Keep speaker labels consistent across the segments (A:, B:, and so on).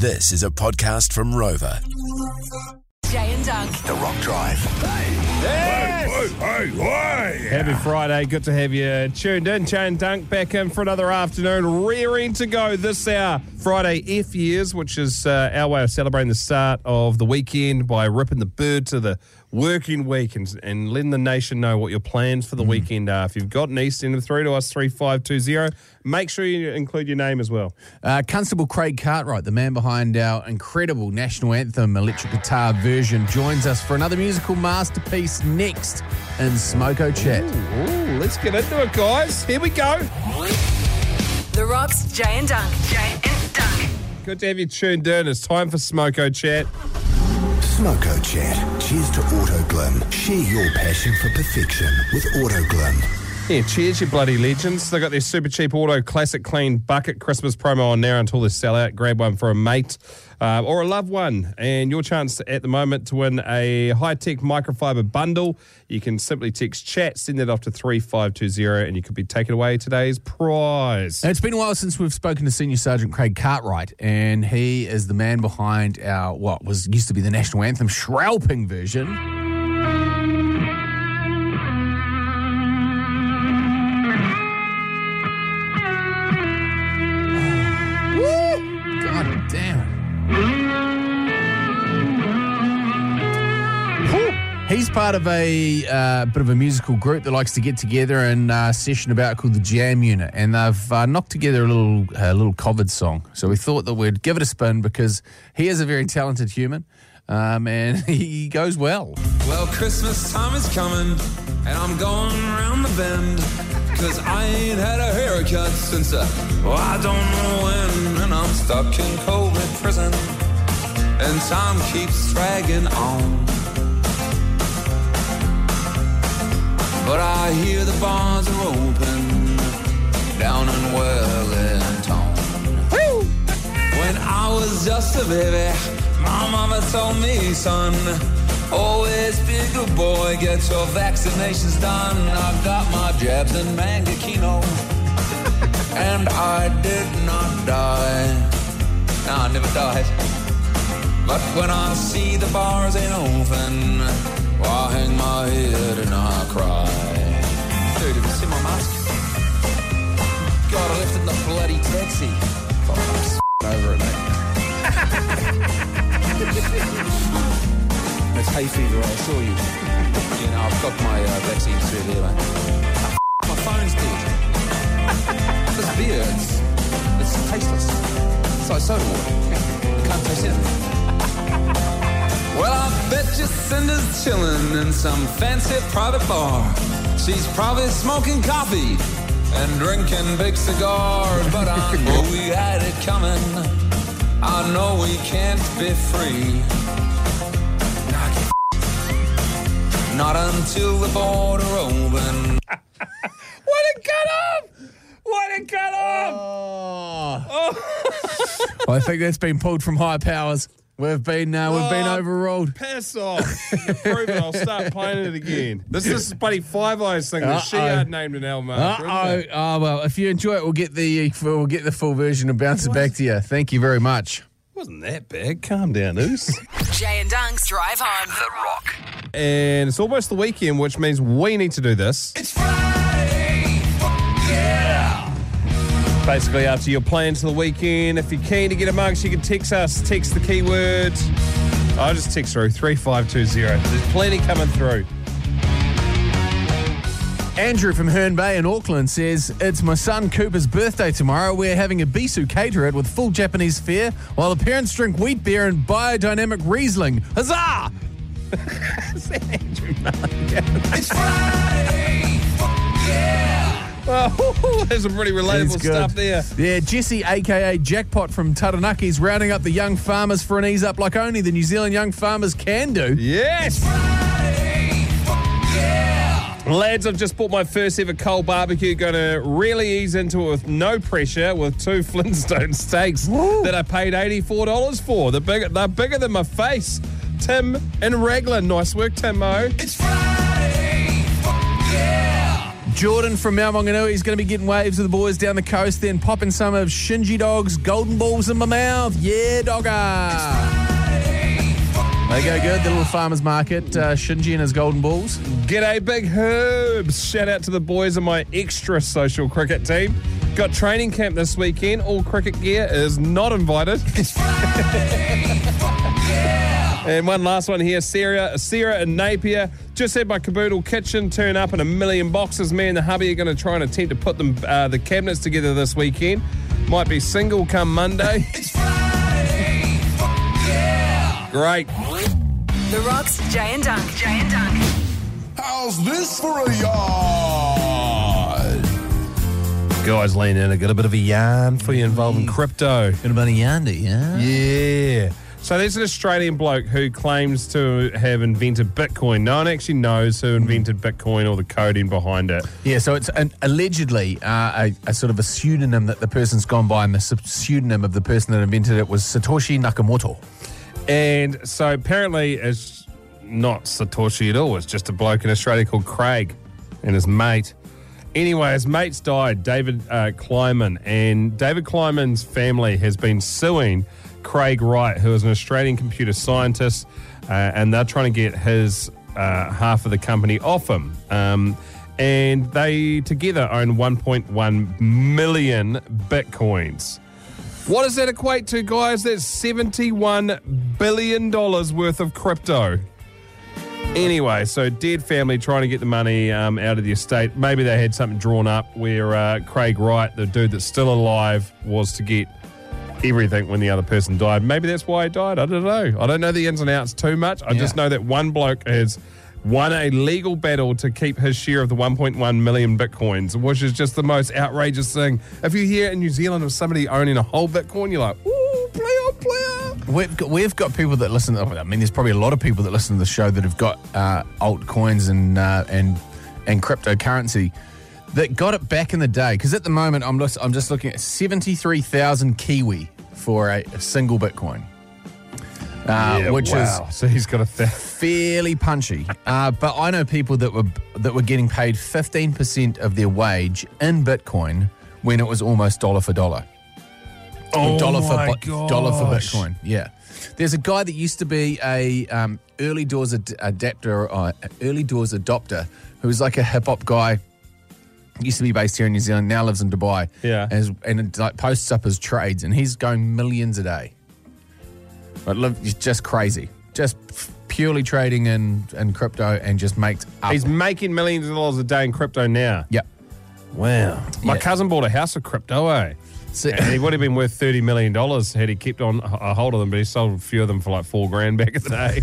A: This is a podcast from Rover.
B: Jay and Dunc.
A: The Rock Drive. Yes!
C: Hey, hey, hey, Happy Friday. Good to have you tuned in. Jane Dunc back in for another afternoon. Rearing to go this hour. Friday F years, which is uh, our way of celebrating the start of the weekend by ripping the bird to the working week and, and letting the nation know what your plans for the weekend are. If you've got an East End of through to us 3520, make sure you include your name as well.
D: Uh, Constable Craig Cartwright, the man behind our incredible national anthem electric guitar version, joins us for another musical masterpiece next in Smoko Chat.
C: Ooh, let's get into it, guys. Here we go.
B: The Rock's Jay and Dunc. Jay and Dunc.
C: Good to have you tuned in. It's time for Smoko Chat.
A: Smoko Chat. Cheers to Autoglym. Share your passion for perfection with Autoglym.
C: Yeah, cheers, you bloody legends. They've got their super cheap auto classic clean bucket Christmas promo on now until they sell out. Grab one for a mate uh, or a loved one. And your chance at the moment to win a high tech microfiber bundle. You can simply text chat, send that off to 3520, and you could be taking away today's prize.
D: It's been a while since we've spoken to Senior Sergeant Craig Cartwright, and he is the man behind our what was used to be the national anthem Shrouping version. Part of a uh, bit of a musical group that likes to get together and uh, session about called the Jam Unit, and they've uh, knocked together a little a little COVID song. So we thought that we'd give it a spin because he is a very talented human, um, and he goes well.
E: Well, Christmas time is coming, and I'm going around the bend. Cause I ain't had a haircut since uh, well, I don't know when. And I'm stuck in COVID prison, and time keeps dragging on. But I hear the bars are open down in Wellington. When I was just a baby, my mama told me, son, always be a good boy, get your vaccinations done. I got my jabs in Mangakino, and I did not die. No, I never died. But when I see the bars ain't open, well, I hang my head hay fever, I assure you. You know, I've got my uh, vaccine through. Ah, f- my phone's dead. this beer, it's, it's tasteless. It's like soda water. You can't taste anything. Well, I bet you Cinder's chilling in some fancy private bar. She's probably smoking coffee and drinking big cigars. But I know we had it coming. I know we can't be free. Not until the border open.
C: What a cut off! What a cut off!
D: Oh. I think that's been pulled from high powers. We've been uh, we've been
C: Oh.
D: overruled.
C: Piss off. You prove it, I'll start playing it again. This is Buddy bloody Five Eyes thing that she
D: Uh-oh.
C: had named an Elmo.
D: Uh oh. Oh well, if you enjoy it, we'll get the we'll get the full version and bounce it back to you. Thank you very much.
C: wasn't that bad. Calm down, Oos.
B: Jay and Dunc's Drive Home.
A: The Rock.
C: and it's almost the weekend, which means we need to do this.
E: It's Friday. Yeah.
C: Basically, after your plans for the weekend, if you're keen to get amongst, you can text us. Text the keyword. I'll just text through 3520. There's plenty coming through.
D: Andrew from Herne Bay in Auckland says it's my son Cooper's birthday tomorrow. We're having a bisu cater it with full Japanese fare while the parents drink wheat beer and biodynamic Riesling. Huzzah!
E: It's Friday. Yeah.
C: Oh, there's some pretty relatable
D: good.
C: stuff there.
D: Yeah, Jesse, aka Jackpot from Taranaki, rounding up the young farmers for an ease up like only the New Zealand young farmers can do.
C: Yes. Lads, I've just bought my first ever cold barbecue. Going to really ease into it with no pressure with two Flintstone steaks that I paid $84 for. They're bigger, they're bigger than my face. Tim and Raglan. Nice work, Timo.
E: It's Friday. Yeah.
D: Jordan from Mount Maunganui is going to be getting waves with the boys down the coast, then popping some of Shinji Dog's golden balls in my mouth. Yeah, dogger. They go good, the little farmer's market, uh, Shinji and his golden balls.
C: G'day, Big Herbs. Shout out to the boys of my extra social cricket team. Got training camp this weekend. All cricket gear is not invited. and one last one here Sarah, Sarah and Napier. Just had my Kaboodle kitchen turn up in a million boxes. Me and the hubby are going to try and attempt to put them uh, the cabinets together this weekend. Might be single come Monday. Great.
B: The Rocks, Jay and Dunc. Jay and Dunc.
A: How's this for a yard?
C: Guys, lean in. I got a bit of a yarn for you involving crypto.
D: Bit about a yandy, yeah?
C: Yeah. So there's an Australian bloke who claims to have invented Bitcoin. No one actually knows who invented Bitcoin or the coding behind it.
D: Yeah, so it's an, allegedly uh, a, a sort of a pseudonym that the person's gone by, and the pseudonym of the person that invented it was Satoshi Nakamoto.
C: And so apparently it's not Satoshi at all. It's just a bloke in Australia called Craig and his mate. Anyway, his mate's died, David uh, Kleiman, and David Kleiman's family has been suing Craig Wright, who is an Australian computer scientist, uh, and they're trying to get his uh, half of the company off him. Um, and they together own 1.1 million bitcoins. What does that equate to, guys? That's $71 billion worth of crypto. Anyway, so dead family trying to get the money um, out of the estate. Maybe they had something drawn up where uh, Craig Wright, the dude that's still alive, was to get everything when the other person died. Maybe that's why he died. I don't know. I don't know the ins and outs too much. I just know that one bloke has won a legal battle to keep his share of the 1.1 million bitcoins, which is just the most outrageous thing. If you hear in New Zealand of somebody owning a whole bitcoin, you're like, ooh, player, player.
D: We've got, we've got people that listen. To, I mean, there's probably a lot of people that listen to the show that have got uh, altcoins and uh, and and cryptocurrency that got it back in the day. Because at the moment, I'm just, I'm just looking at seventy three thousand Kiwi for a, a single Bitcoin, uh,
C: Yeah,
D: which
C: wow.
D: is
C: so he's got a th-
D: fairly punchy. Uh, but I know people that were that were getting paid fifteen percent of their wage in Bitcoin when it was almost dollar for dollar.
C: Oh
D: dollar for
C: my
D: bi- dollar for. Bitcoin. Yeah, there's a guy that used to be a um, early doors ad- adapter, uh, early doors adopter, who was like a hip hop guy. Used to be based here in New Zealand, now lives in Dubai.
C: Yeah.
D: and, and it, like posts up his trades, and he's going millions a day. But live, he's just crazy, just purely trading in in crypto and just makes up.
C: He's making millions of dollars a day in crypto now.
D: Yep.
C: Wow. My
D: Yeah.
C: cousin bought a house of crypto, eh?
D: So-
C: And he would have been worth $30 million had he kept on a hold of them, but he sold a few of them for like four grand back in the day.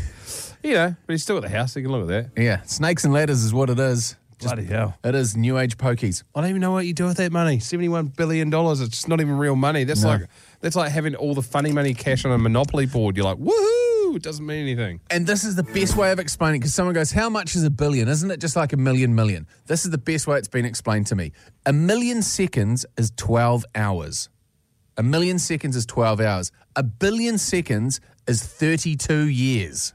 C: you know, but he's still at the house. You can look at that.
D: yeah, snakes and ladders is what it is. Just,
C: Bloody hell.
D: It is new age pokies.
C: I don't even know what you do with that money. $71 billion. It's just not even real money. That's like that's like having all the funny money cash on a Monopoly board. You're like, woohoo! It doesn't mean anything.
D: And this is the best way of explaining because someone goes, How much is a billion? Isn't it just like a million million? This is the best way it's been explained to me. A million seconds is 12 hours. A million seconds is 12 hours. A billion seconds is 32 years.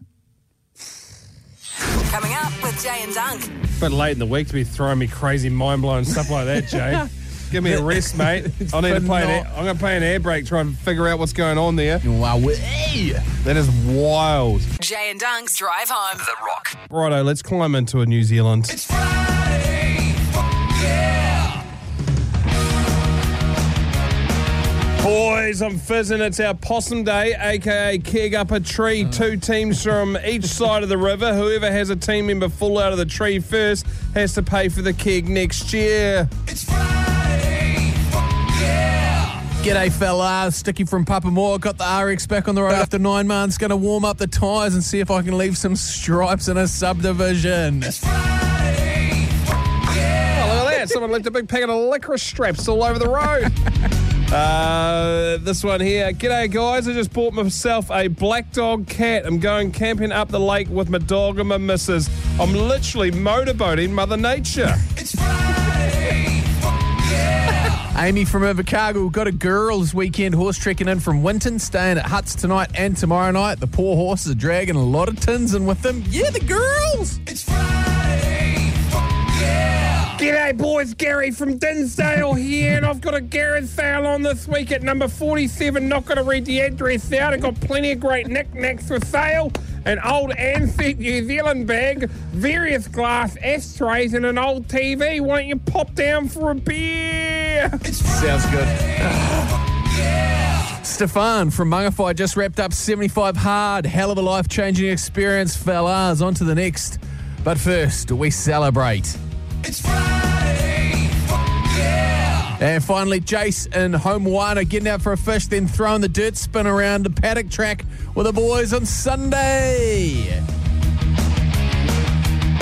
B: Coming up with Jay and Dunc.
C: But late in the week to be throwing me crazy mind blowing stuff like that, Jay. Give me a rest, mate. I need to play an air, I'm going to play an air break, try and figure out what's going on there.
D: Wow.
C: That is wild.
B: Jay and Dunc's Drive Home. The Rock.
C: Righto, let's climb into a New Zealand. It's Boys, I'm fizzing. It's our possum day, aka keg up a tree. Uh. Two teams from each side of the river. Whoever has a team member fall out of the tree first has to pay for the keg next year.
D: G'day, fella. Sticky from Papamoa. Got the RX back on the road after nine months. Going to warm up the tyres and see if I can leave some stripes in a subdivision.
C: Oh, look at that. Someone left a big packet of licorice straps all over the road. uh, this one here. G'day, guys. I just bought myself a black dog cat. I'm going camping up the lake with my dog and my missus. I'm literally motorboating Mother Nature.
D: Amy from Invercargill got a girls' weekend horse trekking in from Winton, staying at huts tonight and tomorrow night. The poor horses are dragging a lot of tins in with them. Yeah, the girls. It's Friday! Yeah!
C: G'day, boys. Gary from Dinsdale here, and I've got a garage sale on this week at number 47. Not going to read the address out. I've got plenty of great knickknacks for sale. An old Ansett New Zealand bag, various glass ashtrays, and an old TV. Why don't you pop down for a beer?
D: Sounds good. Stefan from Mangawhai just wrapped up 75 hard. Hell of a life changing experience, fellas. On to the next. But first, we celebrate.
E: It's Friday. Yeah.
D: And finally, Jace and Homewana getting out for a fish, then throwing the dirt spin around the paddock track with the boys on Sunday.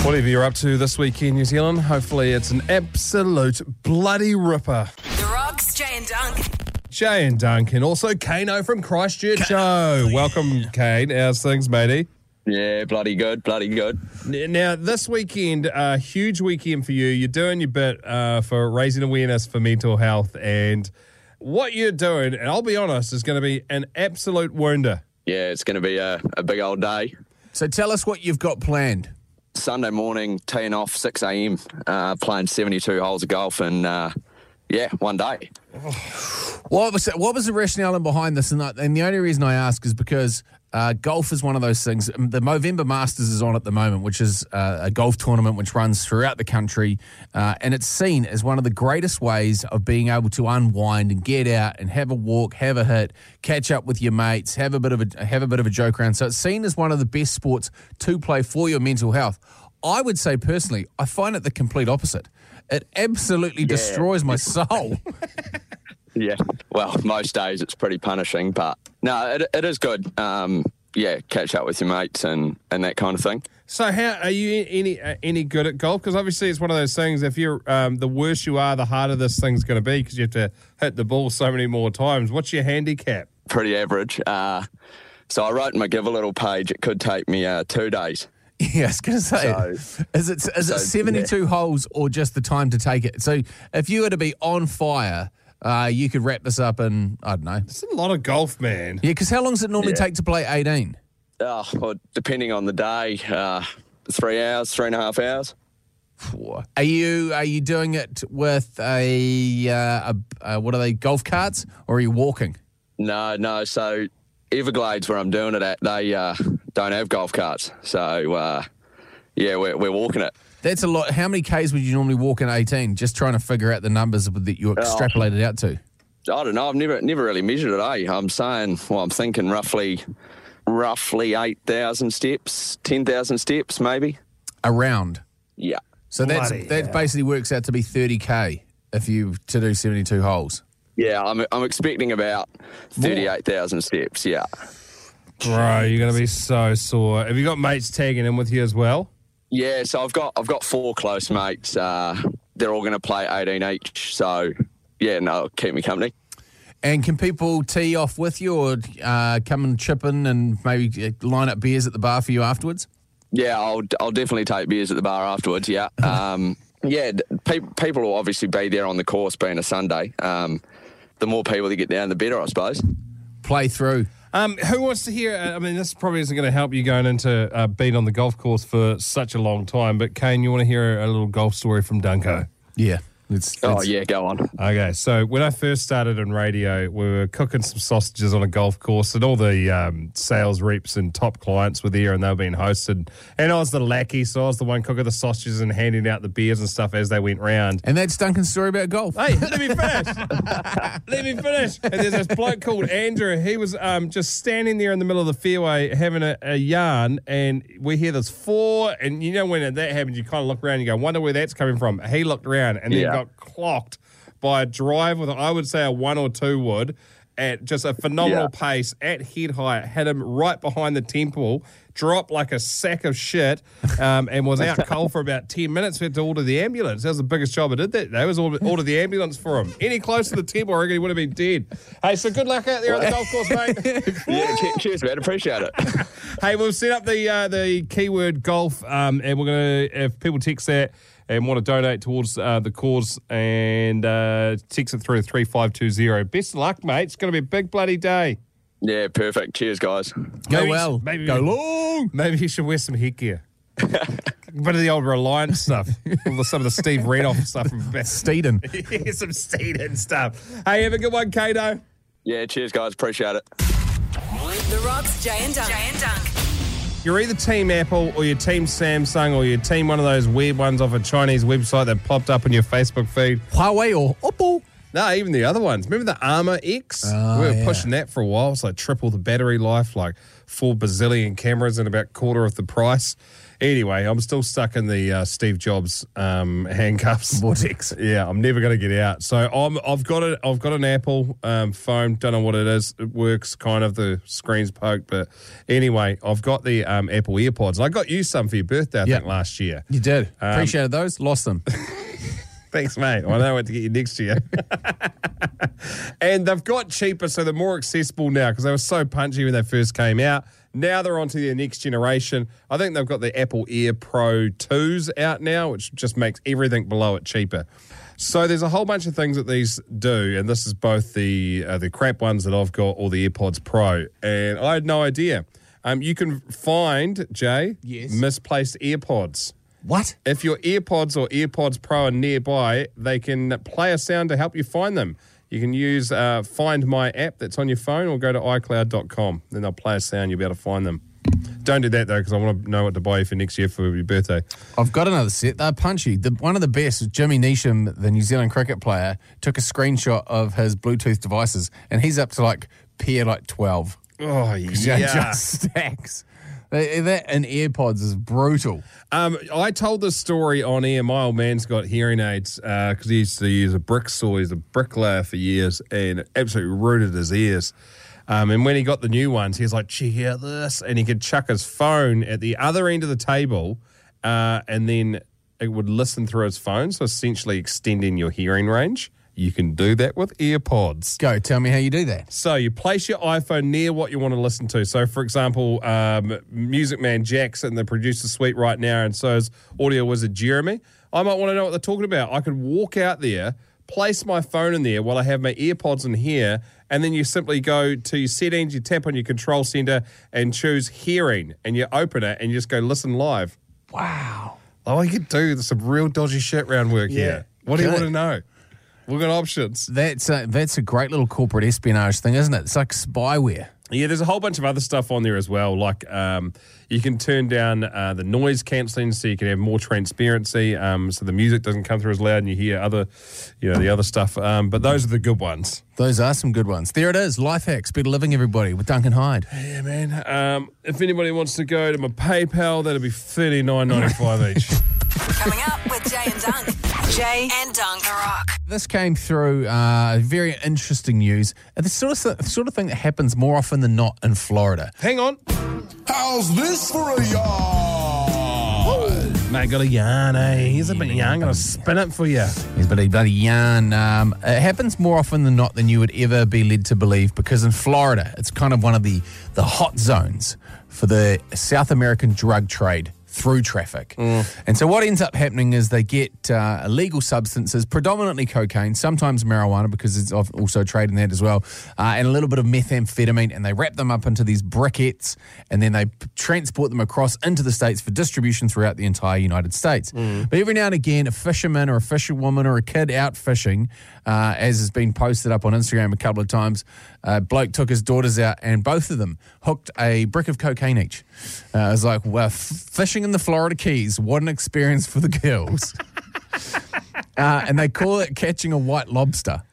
C: Whatever you're up to this week in New Zealand, hopefully it's an absolute bloody ripper.
B: The Rocks, Jay and Dunc.
C: Jay and Duncan, also Kano from Christchurch Show. Oh, welcome, Kane. How's things, matey?
F: Yeah, bloody good, bloody good.
C: Now, this weekend, a huge weekend for you. You're doing your bit uh, for raising awareness for mental health, and what you're doing, and I'll be honest, is going to be an absolute wonder.
F: Yeah, it's going to be a, a big old day.
D: So tell us what you've got planned.
F: Sunday morning, teeing off 6 a.m., uh, playing 72 holes of golf, and uh, yeah, one day.
D: What was what was the rationale in behind this? And the only reason I ask is because uh, golf is one of those things. The Movember Masters is on at the moment, which is uh, a golf tournament which runs throughout the country, uh, and it's seen as one of the greatest ways of being able to unwind and get out and have a walk, have a hit, catch up with your mates, have a bit of a have a bit of a joke around. So it's seen as one of the best sports to play for your mental health. I would say personally, I find it the complete opposite. It absolutely destroys my soul.
F: Yeah, well, most days it's pretty punishing, but no, it, it is good. Um, yeah, catch up with your mates and, and that kind of thing.
C: So, how are you any uh, any good at golf? Because obviously, it's one of those things. If you're um, the worse you are, the harder this thing's going to be because you have to hit the ball so many more times. What's your handicap?
F: Pretty average. Uh, so I wrote in my Give a Little page, it could take me uh, two days.
D: Yeah, I was going to say,
F: So-
D: is it is
F: so,
D: it seventy two holes or just the time to take it? So if you were to be on fire, uh, you could wrap this up in I don't know.
C: It's a lot of golf, man.
D: Yeah, because how long does it normally
F: Yeah.
D: take to play eighteen?
F: Uh, well, depending on the day, uh, three hours, three and a half hours.
D: Are you are you doing it with a, uh, a, a what are they golf carts or are you walking?
F: No, no. So Everglades, where I'm doing it at, they uh, don't have golf carts. So uh, yeah, we're, we're walking it.
D: That's a lot. How many k's would you normally walk in eighteen? Just trying to figure out the numbers that you extrapolated out to.
F: I don't know. I've never never really measured it. Eh? I'm saying, well, I'm thinking roughly, roughly eight thousand steps, ten thousand steps, maybe.
D: Around.
F: Yeah,
D: So that's
C: Bloody
D: that
C: hell.
D: basically works out to be thirty k if you to do seventy two holes.
F: yeah. I'm I'm expecting about thirty-eight thousand steps. Yeah.
C: Bro, you're going to be so sore. Have you got mates tagging in with you as well?
F: Yeah, so I've got I've got four close mates. Uh, they're all going to play 18 each. So yeah, no, keep me company.
D: And can people tee off with you or uh, come and chip in and maybe uh, line up beers at the bar for you afterwards?
F: Yeah, I'll I'll definitely take beers at the bar afterwards. Yeah, um, yeah. Pe- people will obviously be there on the course, being a Sunday. Um, the more people that get down, the better, I suppose.
D: Play through.
C: Um, who wants to hear? I mean, this probably isn't going to help you going into uh, being on the golf course for such a long time. But Kane, you want to hear a little golf story from Dunko?
D: Yeah. It's,
F: Oh
D: it's-
F: yeah, go on.
C: Okay, so when I first started in radio, we were cooking some sausages on a golf course, and all the um, sales reps and top clients were there, and they were being hosted. And I was the lackey, so I was the one cooking the sausages and handing out the beers and stuff as they went round.
D: And that's Duncan's story about golf.
C: Hey, let me finish. let me finish. And there's this bloke called Andrew. He was um, just standing there in the middle of the fairway having a, a yarn, and we hear this four. And you know when that happens, you kind of look around and you go, wonder where that's coming from. He looked around and then
F: Yeah.
C: Got clocked by a drive with, I would say, a one or two wood at just a phenomenal
F: Yeah.
C: pace at head height. Had him right behind the temple, dropped like a sack of shit, um, and was out cold for about 10 minutes. We had to order the ambulance. That was the biggest job I did that day, was order, order the ambulance for him. Any closer to the temple, I reckon he would have been dead. Hey, so good luck out there on the golf course, mate.
F: Yeah, che- cheers, man. Appreciate it.
C: Hey, we'll set up the uh, the keyword golf, um, and we're gonna if people text that and want to donate towards uh, the cause, and uh, text it through to three five two zero. Best of luck, mate. It's gonna be a big bloody day.
F: Yeah, perfect. Cheers, guys.
D: Go
C: Maybe-
D: well.
C: maybe-
D: Go long.
C: Maybe you should wear some headgear. A bit of the old Reliance stuff. All some of the Steve Redoff stuff from.
D: Steeden.
C: yeah, some Steeden stuff. Hey, have a good one, Kato.
F: Yeah, cheers, guys. Appreciate it.
B: The Rocks, Jay and Dunc. Jay and Dunc.
C: You're either Team Apple or you're Team Samsung or you're Team one of those weird ones off a Chinese website that popped up on your Facebook feed.
D: Huawei or Oppo.
C: No, even the other ones. Remember the Armor X?
D: Oh,
C: we were
D: yeah.
C: pushing that for a while. It's like triple the battery life, like four bazillion cameras and about quarter of the price. Anyway, I'm still stuck in the uh, Steve Jobs um, handcuffs.
D: Vortex.
C: Yeah, I'm never going to get out. So I'm, I've got a, I've got an Apple um, phone. Don't know what it is. It works kind of. The screen's poked, but anyway, I've got the um, Apple EarPods. And I got you some for your birthday, I
D: Yeah.
C: think, last year.
D: You did.
C: Um,
D: Appreciated those. Lost them.
C: Thanks, mate. I know what to get you next year. and they've got cheaper, so they're more accessible now because they were so punchy when they first came out. Now they're onto their next generation. I think they've got the Apple Air Pro 2s out now, which just makes everything below it cheaper. So there's a whole bunch of things that these do, and this is both the uh, the crap ones that I've got or the AirPods Pro, and I had no idea. Um, you can find Jay
D: Yes.
C: misplaced AirPods.
D: what?
C: If your AirPods or AirPods Pro are nearby, they can play a sound to help you find them. You can use uh, Find My app that's on your phone or go to iCloud.com. Then they'll play a sound. You'll be able to find them. Don't do that, though, because I want to know what to buy you for next year for your birthday.
D: I've got another set. They're punchy. The, one of the best, is Jimmy Neesham, the New Zealand cricket player, took a screenshot of his Bluetooth devices, and he's up to like pair like twelve.
C: Oh,
D: Yeah,
C: yeah.
D: just stacks. That and AirPods is brutal.
C: Um, I told this story on air. My old man's got hearing aids because he used to use a brick saw. He's a bricklayer for years and absolutely rooted his ears. Um, and when he got the new ones, he was like, check out this. And he could chuck his phone at the other end of the table uh, and then it would listen through his phone. So essentially extending your hearing range. You can do that with AirPods.
D: Go, tell me how you do that.
C: So you place your iPhone near what you want to listen to. So, for example, um, Music Man Jack's in the producer suite right now, and so is Audio Wizard Jeremy. I might want to know what they're talking about. I could walk out there, place my phone in there while I have my earpods in here, and then you simply go to your settings, you tap on your control center, and choose hearing, and you open it, and you just go listen live.
D: Wow.
C: Oh, you could do some real dodgy shit round work here. What do you want to know? We've got options.
D: That's a, that's a great little corporate espionage thing, isn't it? It's like spyware.
C: Yeah, there's a whole bunch of other stuff on there as well. Like um, you can turn down uh, the noise cancelling so you can have more transparency, um, so the music doesn't come through as loud and you hear other, you know, the other stuff. Um, but those are the good ones.
D: Those are some good ones. There it is. Life hacks, better living, everybody, with Duncan Heyde.
C: Yeah, man. Um, if anybody wants to go to my PayPal, that'll be thirty nine ninety five each.
B: Coming up with Jay and Dunc. Jay and Dunc. The Rock.
D: This came through uh, very interesting news. Uh, The sort of th- sort of thing that happens more often than not in Florida.
C: Hang on,
A: How's this for a yarn?
C: mate. Got a yarn, eh? Here's a bit of yarn. Gonna spin it for you.
D: He's bloody bloody yarn. Um, it happens more often than not than you would ever be led to believe because in Florida, it's kind of one of the the hot zones for the South American drug trade through traffic. And so what ends up happening is they get uh, illegal substances, predominantly cocaine, sometimes marijuana because it's also trading that as well, uh, and a little bit of methamphetamine, and they wrap them up into these briquettes, and then they transport them across into the states for distribution throughout the entire United States. But every now and again, a fisherman or a fisherwoman or a kid out fishing, uh, as has been posted up on Instagram a couple of times, uh, bloke took his daughters out, and both of them hooked a brick of cocaine each. Uh, I was like, well, f- fishing in the Florida Keys, what an experience for the girls. uh, and they call it catching a white lobster.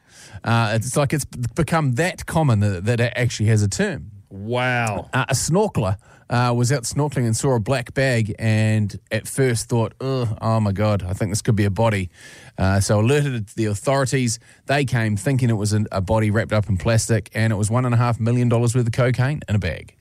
D: Uh, it's like it's become that common that, that it actually has a term.
C: Wow.
D: Uh, a snorkeler uh, was out snorkeling and saw a black bag and at first thought, oh, my God, I think this could be a body. Uh, so alerted the authorities. They came thinking it was an, a body wrapped up in plastic and it was $1.5 million worth of cocaine in a bag.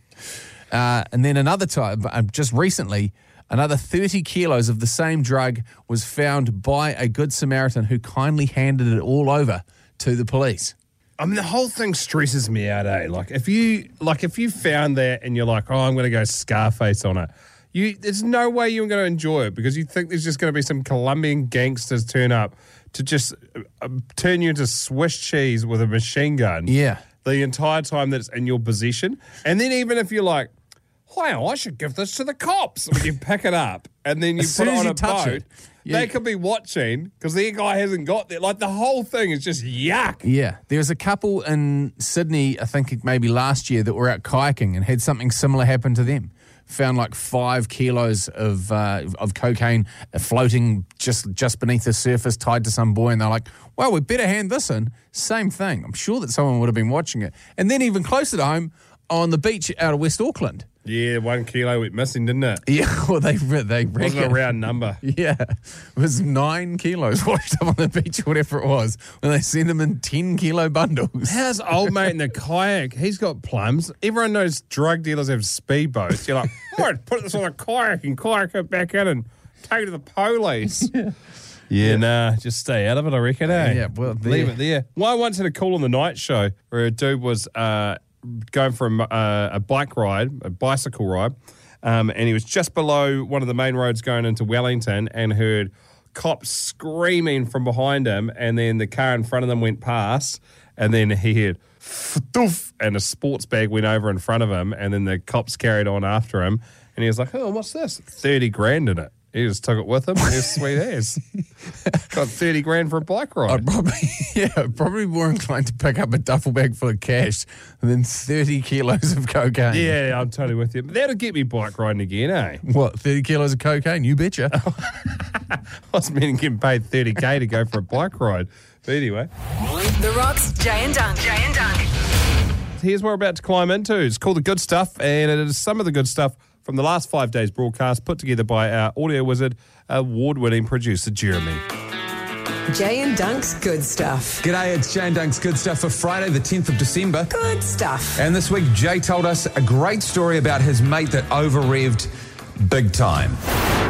D: Uh, and then another time, uh, just recently, another 30 kilos of the same drug was found by a Good Samaritan who kindly handed it all over to the police.
C: I mean, the whole thing stresses me out, eh? Like if you like if you found that and you're like, oh, I'm going to go Scarface on it. You, there's no way you're going to enjoy it because you think there's just going to be some Colombian gangsters turn up to just uh, uh, turn you into Swiss cheese with a machine gun.
D: Yeah.
C: The entire time that it's in your possession, and then even if you're like, wow, I should give this to the cops. When you pick it up and then you
D: As
C: put
D: soon
C: it
D: as
C: on
D: you
C: a
D: touch
C: boat,
D: it, yeah.
C: they could be watching because the guy hasn't got there. Like the whole thing is just yuck.
D: Yeah, there was a couple in Sydney, I think maybe last year, that were out kayaking and had something similar happen to them. Found like five kilos of uh, of cocaine floating just just beneath the surface, tied to some buoy, and they're like, "Well, we better hand this in." Same thing. I'm sure that someone would have been watching it. And then even closer to home, on the beach out of West Auckland.
C: Yeah, one kilo went missing, didn't it?
D: Yeah, well, they they
C: Wasn't
D: reckon.
C: a round number.
D: Yeah, it was nine kilos washed up on the beach, whatever it was, when they sent them in 10 kilo bundles.
C: How's old mate in the kayak? He's got plums. Everyone knows drug dealers have speedboats. You're like, right, put this on a kayak and kayak it back in and take it to the police. Yeah, yeah, nah, just stay out of it, I reckon, eh?
D: Yeah, well,
C: leave it there. Well, once had a call on the night show where a dude was uh, going for a, uh, a bike ride, a bicycle ride, um, and he was just below one of the main roads going into Wellington and heard cops screaming from behind him, and then the car in front of them went past, and then he heard doof, and a sports bag went over in front of him, and then the cops carried on after him, and he was like, "Oh, what's this? Thirty grand in it." He just took it with him. He was sweet ass. Got thirty grand for a bike ride.
D: I'd probably, yeah, probably more inclined to pick up a duffel bag full of cash than 30 kilos of cocaine.
C: Yeah, I'm totally with you. But that'll get me bike riding again, eh?
D: What, 30 kilos of cocaine? You betcha.
C: I was meaning getting paid 30k to go for a bike ride. But anyway,
B: The Rocks, Jay and Dunc. Jay and Dunc.
C: here's what we're about to climb into. It's called The Good Stuff, and it is some of the good stuff from the last five days broadcast put together by our audio wizard, award winning producer, Jeremy.
G: Jay and Dunc's good stuff.
H: G'day, it's Jay and Dunc's Good Stuff for Friday, the 10th of December.
G: Good stuff.
H: And this week, Jay told us a great story about his mate that over revved big time.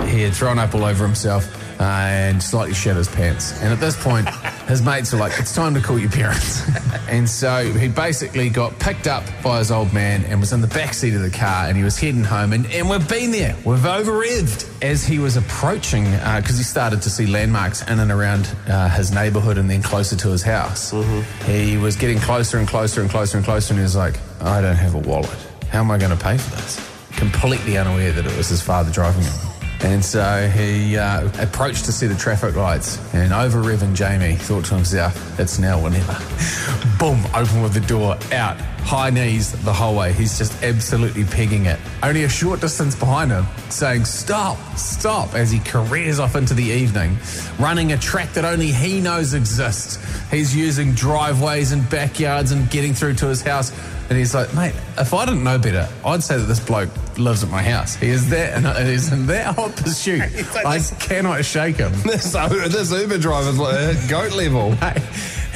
D: he had thrown up all over himself uh, and slightly shat his pants. And at this point, his mates are like, it's time to call your parents. and so he basically got picked up by his old man and was in the back seat of the car and he was heading home. And, and we've been there, we've over revved. As he was approaching, because he started to see landmarks in and around uh, his neighborhood and then closer to his house, he was getting closer and closer and closer and closer. And he was like, I don't have a wallet. How am I going to pay for this? Completely unaware that it was his father driving him. And so he uh, approached to see the traffic lights, and over Reverend Jamie thought to himself, it's now or never. Boom, open with the door, out, high knees the whole way. He's just absolutely pegging it. Only a short distance behind him, saying, stop, stop, as he careers off into the evening, running a track that only he knows exists. He's using driveways and backyards and getting through to his house. And he's like, mate, if I didn't know better, I'd say that this bloke lives at my house. He is there and he's in that hot pursuit. I cannot shake him.
C: This, this Uber driver's like goat level.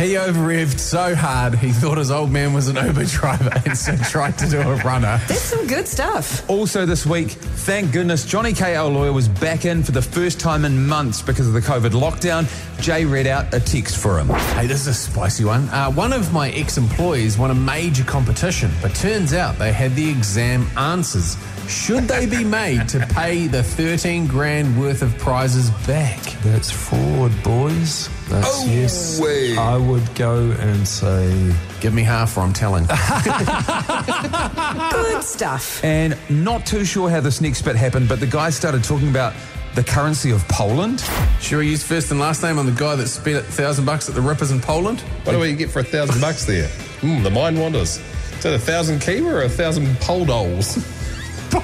D: He over revved so hard, he thought his old man was an Uber driver and so tried to do a runner.
G: That's some good stuff.
H: Also, this week, thank goodness, Johnny K. Our lawyer was back in for the first time in months because of the COVID lockdown. Jay read out a text for him.
D: Hey, this is a spicy one. Uh, one of my ex employees won a major competition, but turns out they had the exam answers. Should they be made to pay the 13 grand worth of prizes back?
I: That's fraud, boys. That's yes. I would go and say
D: Give me half or I'm telling.
G: Good stuff.
H: And not too sure how this next bit happened, but the guy started talking about the currency of Poland.
D: Should we use first and last name on the guy that spent a thousand bucks at the Rippers in Poland?
C: What do we get for a thousand bucks there? Hmm, the mind wanders. Is that a thousand kiwa or a thousand pole dolls?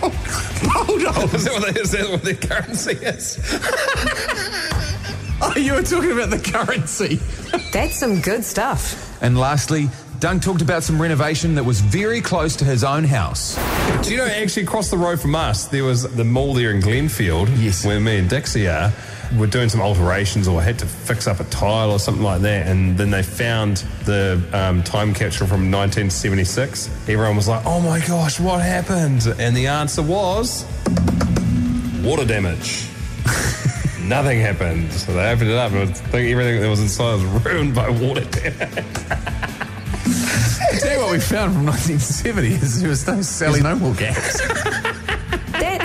D: Pole
C: is, that what they, is that what their currency is?
D: Oh, you were talking about the currency.
G: That's some good stuff.
H: And lastly, Dunc talked about some renovation that was very close to his own house.
C: Do you know, actually, across the road from us, there was the mall there in Glenfield,
D: Yes.
C: where me and Dixie are. We're doing some alterations or had to fix up a tile or something like that. And then they found the um, time capsule from 1976. Everyone was like, oh my gosh, what happened? And the answer was water damage. Nothing happened. So they opened it up and I think everything that was inside was ruined by water damage.
D: tell you what we found from 1970 is there was no Sally No More gas.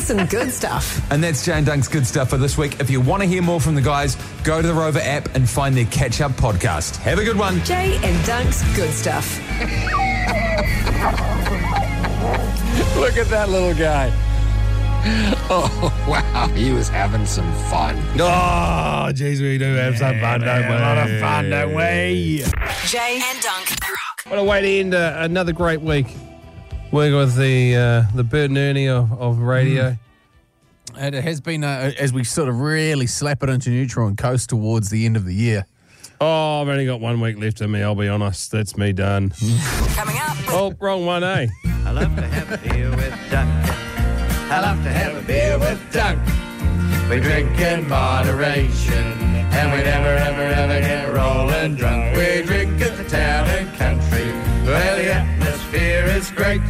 G: That's some good stuff.
H: And that's Jane Dunc's good stuff for this week. If you want to hear more from the guys, go to the Rover app and find their catch up podcast. Have a good one.
G: Jay and Dunc's good stuff.
D: Look, Look at that little guy. Oh, wow. He was having some fun.
C: Oh, jeez, we do have some fun, don't we?
D: A lot of fun, don't we?
B: Jay and Dunc.
C: What a way to end uh, another great week. Working with the uh, the Bert and Ernie of, of radio.
D: And it has been, uh, as we sort of really slap it into neutral and coast towards the end of the year.
C: Oh, I've only got one week left in me, I'll be honest. That's me done.
B: Coming up.
C: oh, wrong one, eh?
J: I love to have a beer with Duncan. I love to have a beer with Duncan. We drink in moderation, and we never, ever, ever get rolling drunk. We drink at the town and country, where the atmosphere is great.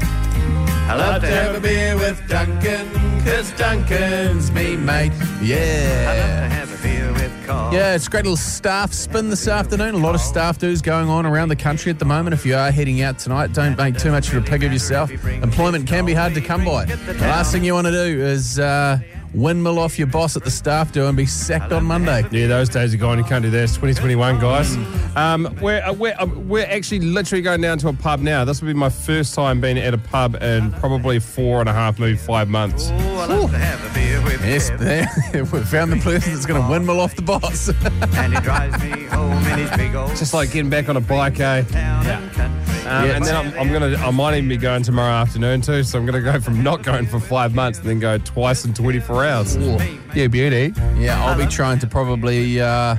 J: I love to have a beer with Duncan, cause Duncan's me mate. I love to
D: Yeah.
J: have a beer with Carl.
D: Yeah, it's a great little staff spin this afternoon. A lot of staff do's going on around the country at the moment. If you are heading out tonight, don't make too much of a pig of yourself. Employment can be hard to come by. The last thing you want to do is uh, windmill off your boss at the staff do and be sacked on Monday.
C: Yeah, those days are gone. You can't do that. It's 2021, guys. Um, we're, uh, we're, uh, we're actually literally going down to a pub now. This will be my first time being at a pub in probably four and a half, maybe five months.
J: Oh, I love to have a beer with
D: Yes, there. we found the person that's going to windmill off the boss.
J: And he drives me home in his big old
C: Just like getting back on a bike, eh?
J: town and country.
C: Um,
D: Yeah.
C: and then I'm, I'm gonna, I might even be going tomorrow afternoon too. So I'm gonna go from not going for five months and then go twice in 24 hours. Yeah, beauty.
D: yeah, I'll be trying to probably uh,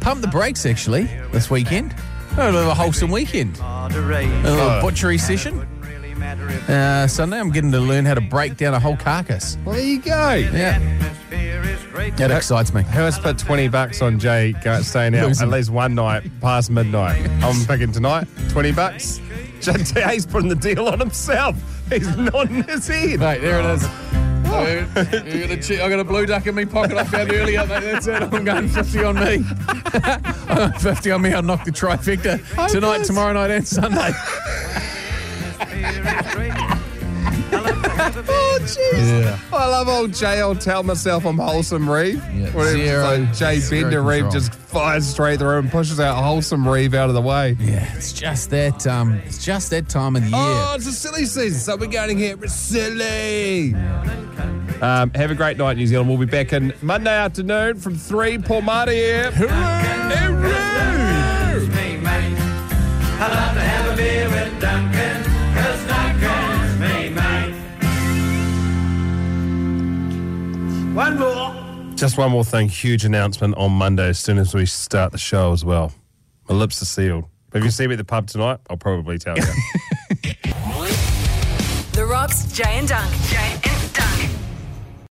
D: pump the brakes actually this weekend. A little wholesome weekend. A little
C: Oh.
D: butchery session.
J: Wouldn't really matter if
D: Uh, Sunday, I'm getting to learn how to break down a whole carcass.
C: Well, there you go.
D: Yeah,
J: atmosphere is great.
D: that excites me.
C: Who has put 20 bucks on Jay go- uh, staying out
D: Losing.
C: at least one night past midnight? I'm picking tonight, 20 bucks. Jay's putting the deal on himself. He's nodding his head.
D: Mate, there it is. I got, a chi- I got a blue duck in my pocket I found earlier, mate. That's it. I'm going 50 on me. I'm 50 on me. I'll knock the trifecta tonight, tomorrow night, and Sunday.
C: Oh, jeez.
D: Yeah.
C: I love old Jay. I'll tell myself I'm wholesome Reeve.
D: Yeah,
C: Whatever,
D: zero-
C: so Jay
D: zero
C: Bender Reeve
D: control.
C: just fires straight through and pushes out wholesome Reeve out of the way.
D: Yeah, it's just that. Um, it's just that time of the year.
C: Oh, it's a silly season, so we're going here. It's silly. Um, have a great night, New Zealand. We'll be back in Monday afternoon from 3. Paul Marty here.
J: me, mate. One more.
C: Just one more thing. Huge announcement on Monday as soon as we start the show as well. My lips are sealed. If you see me at the pub tonight, I'll probably tell you.
B: The Rock's Jay and Dunc. Jay and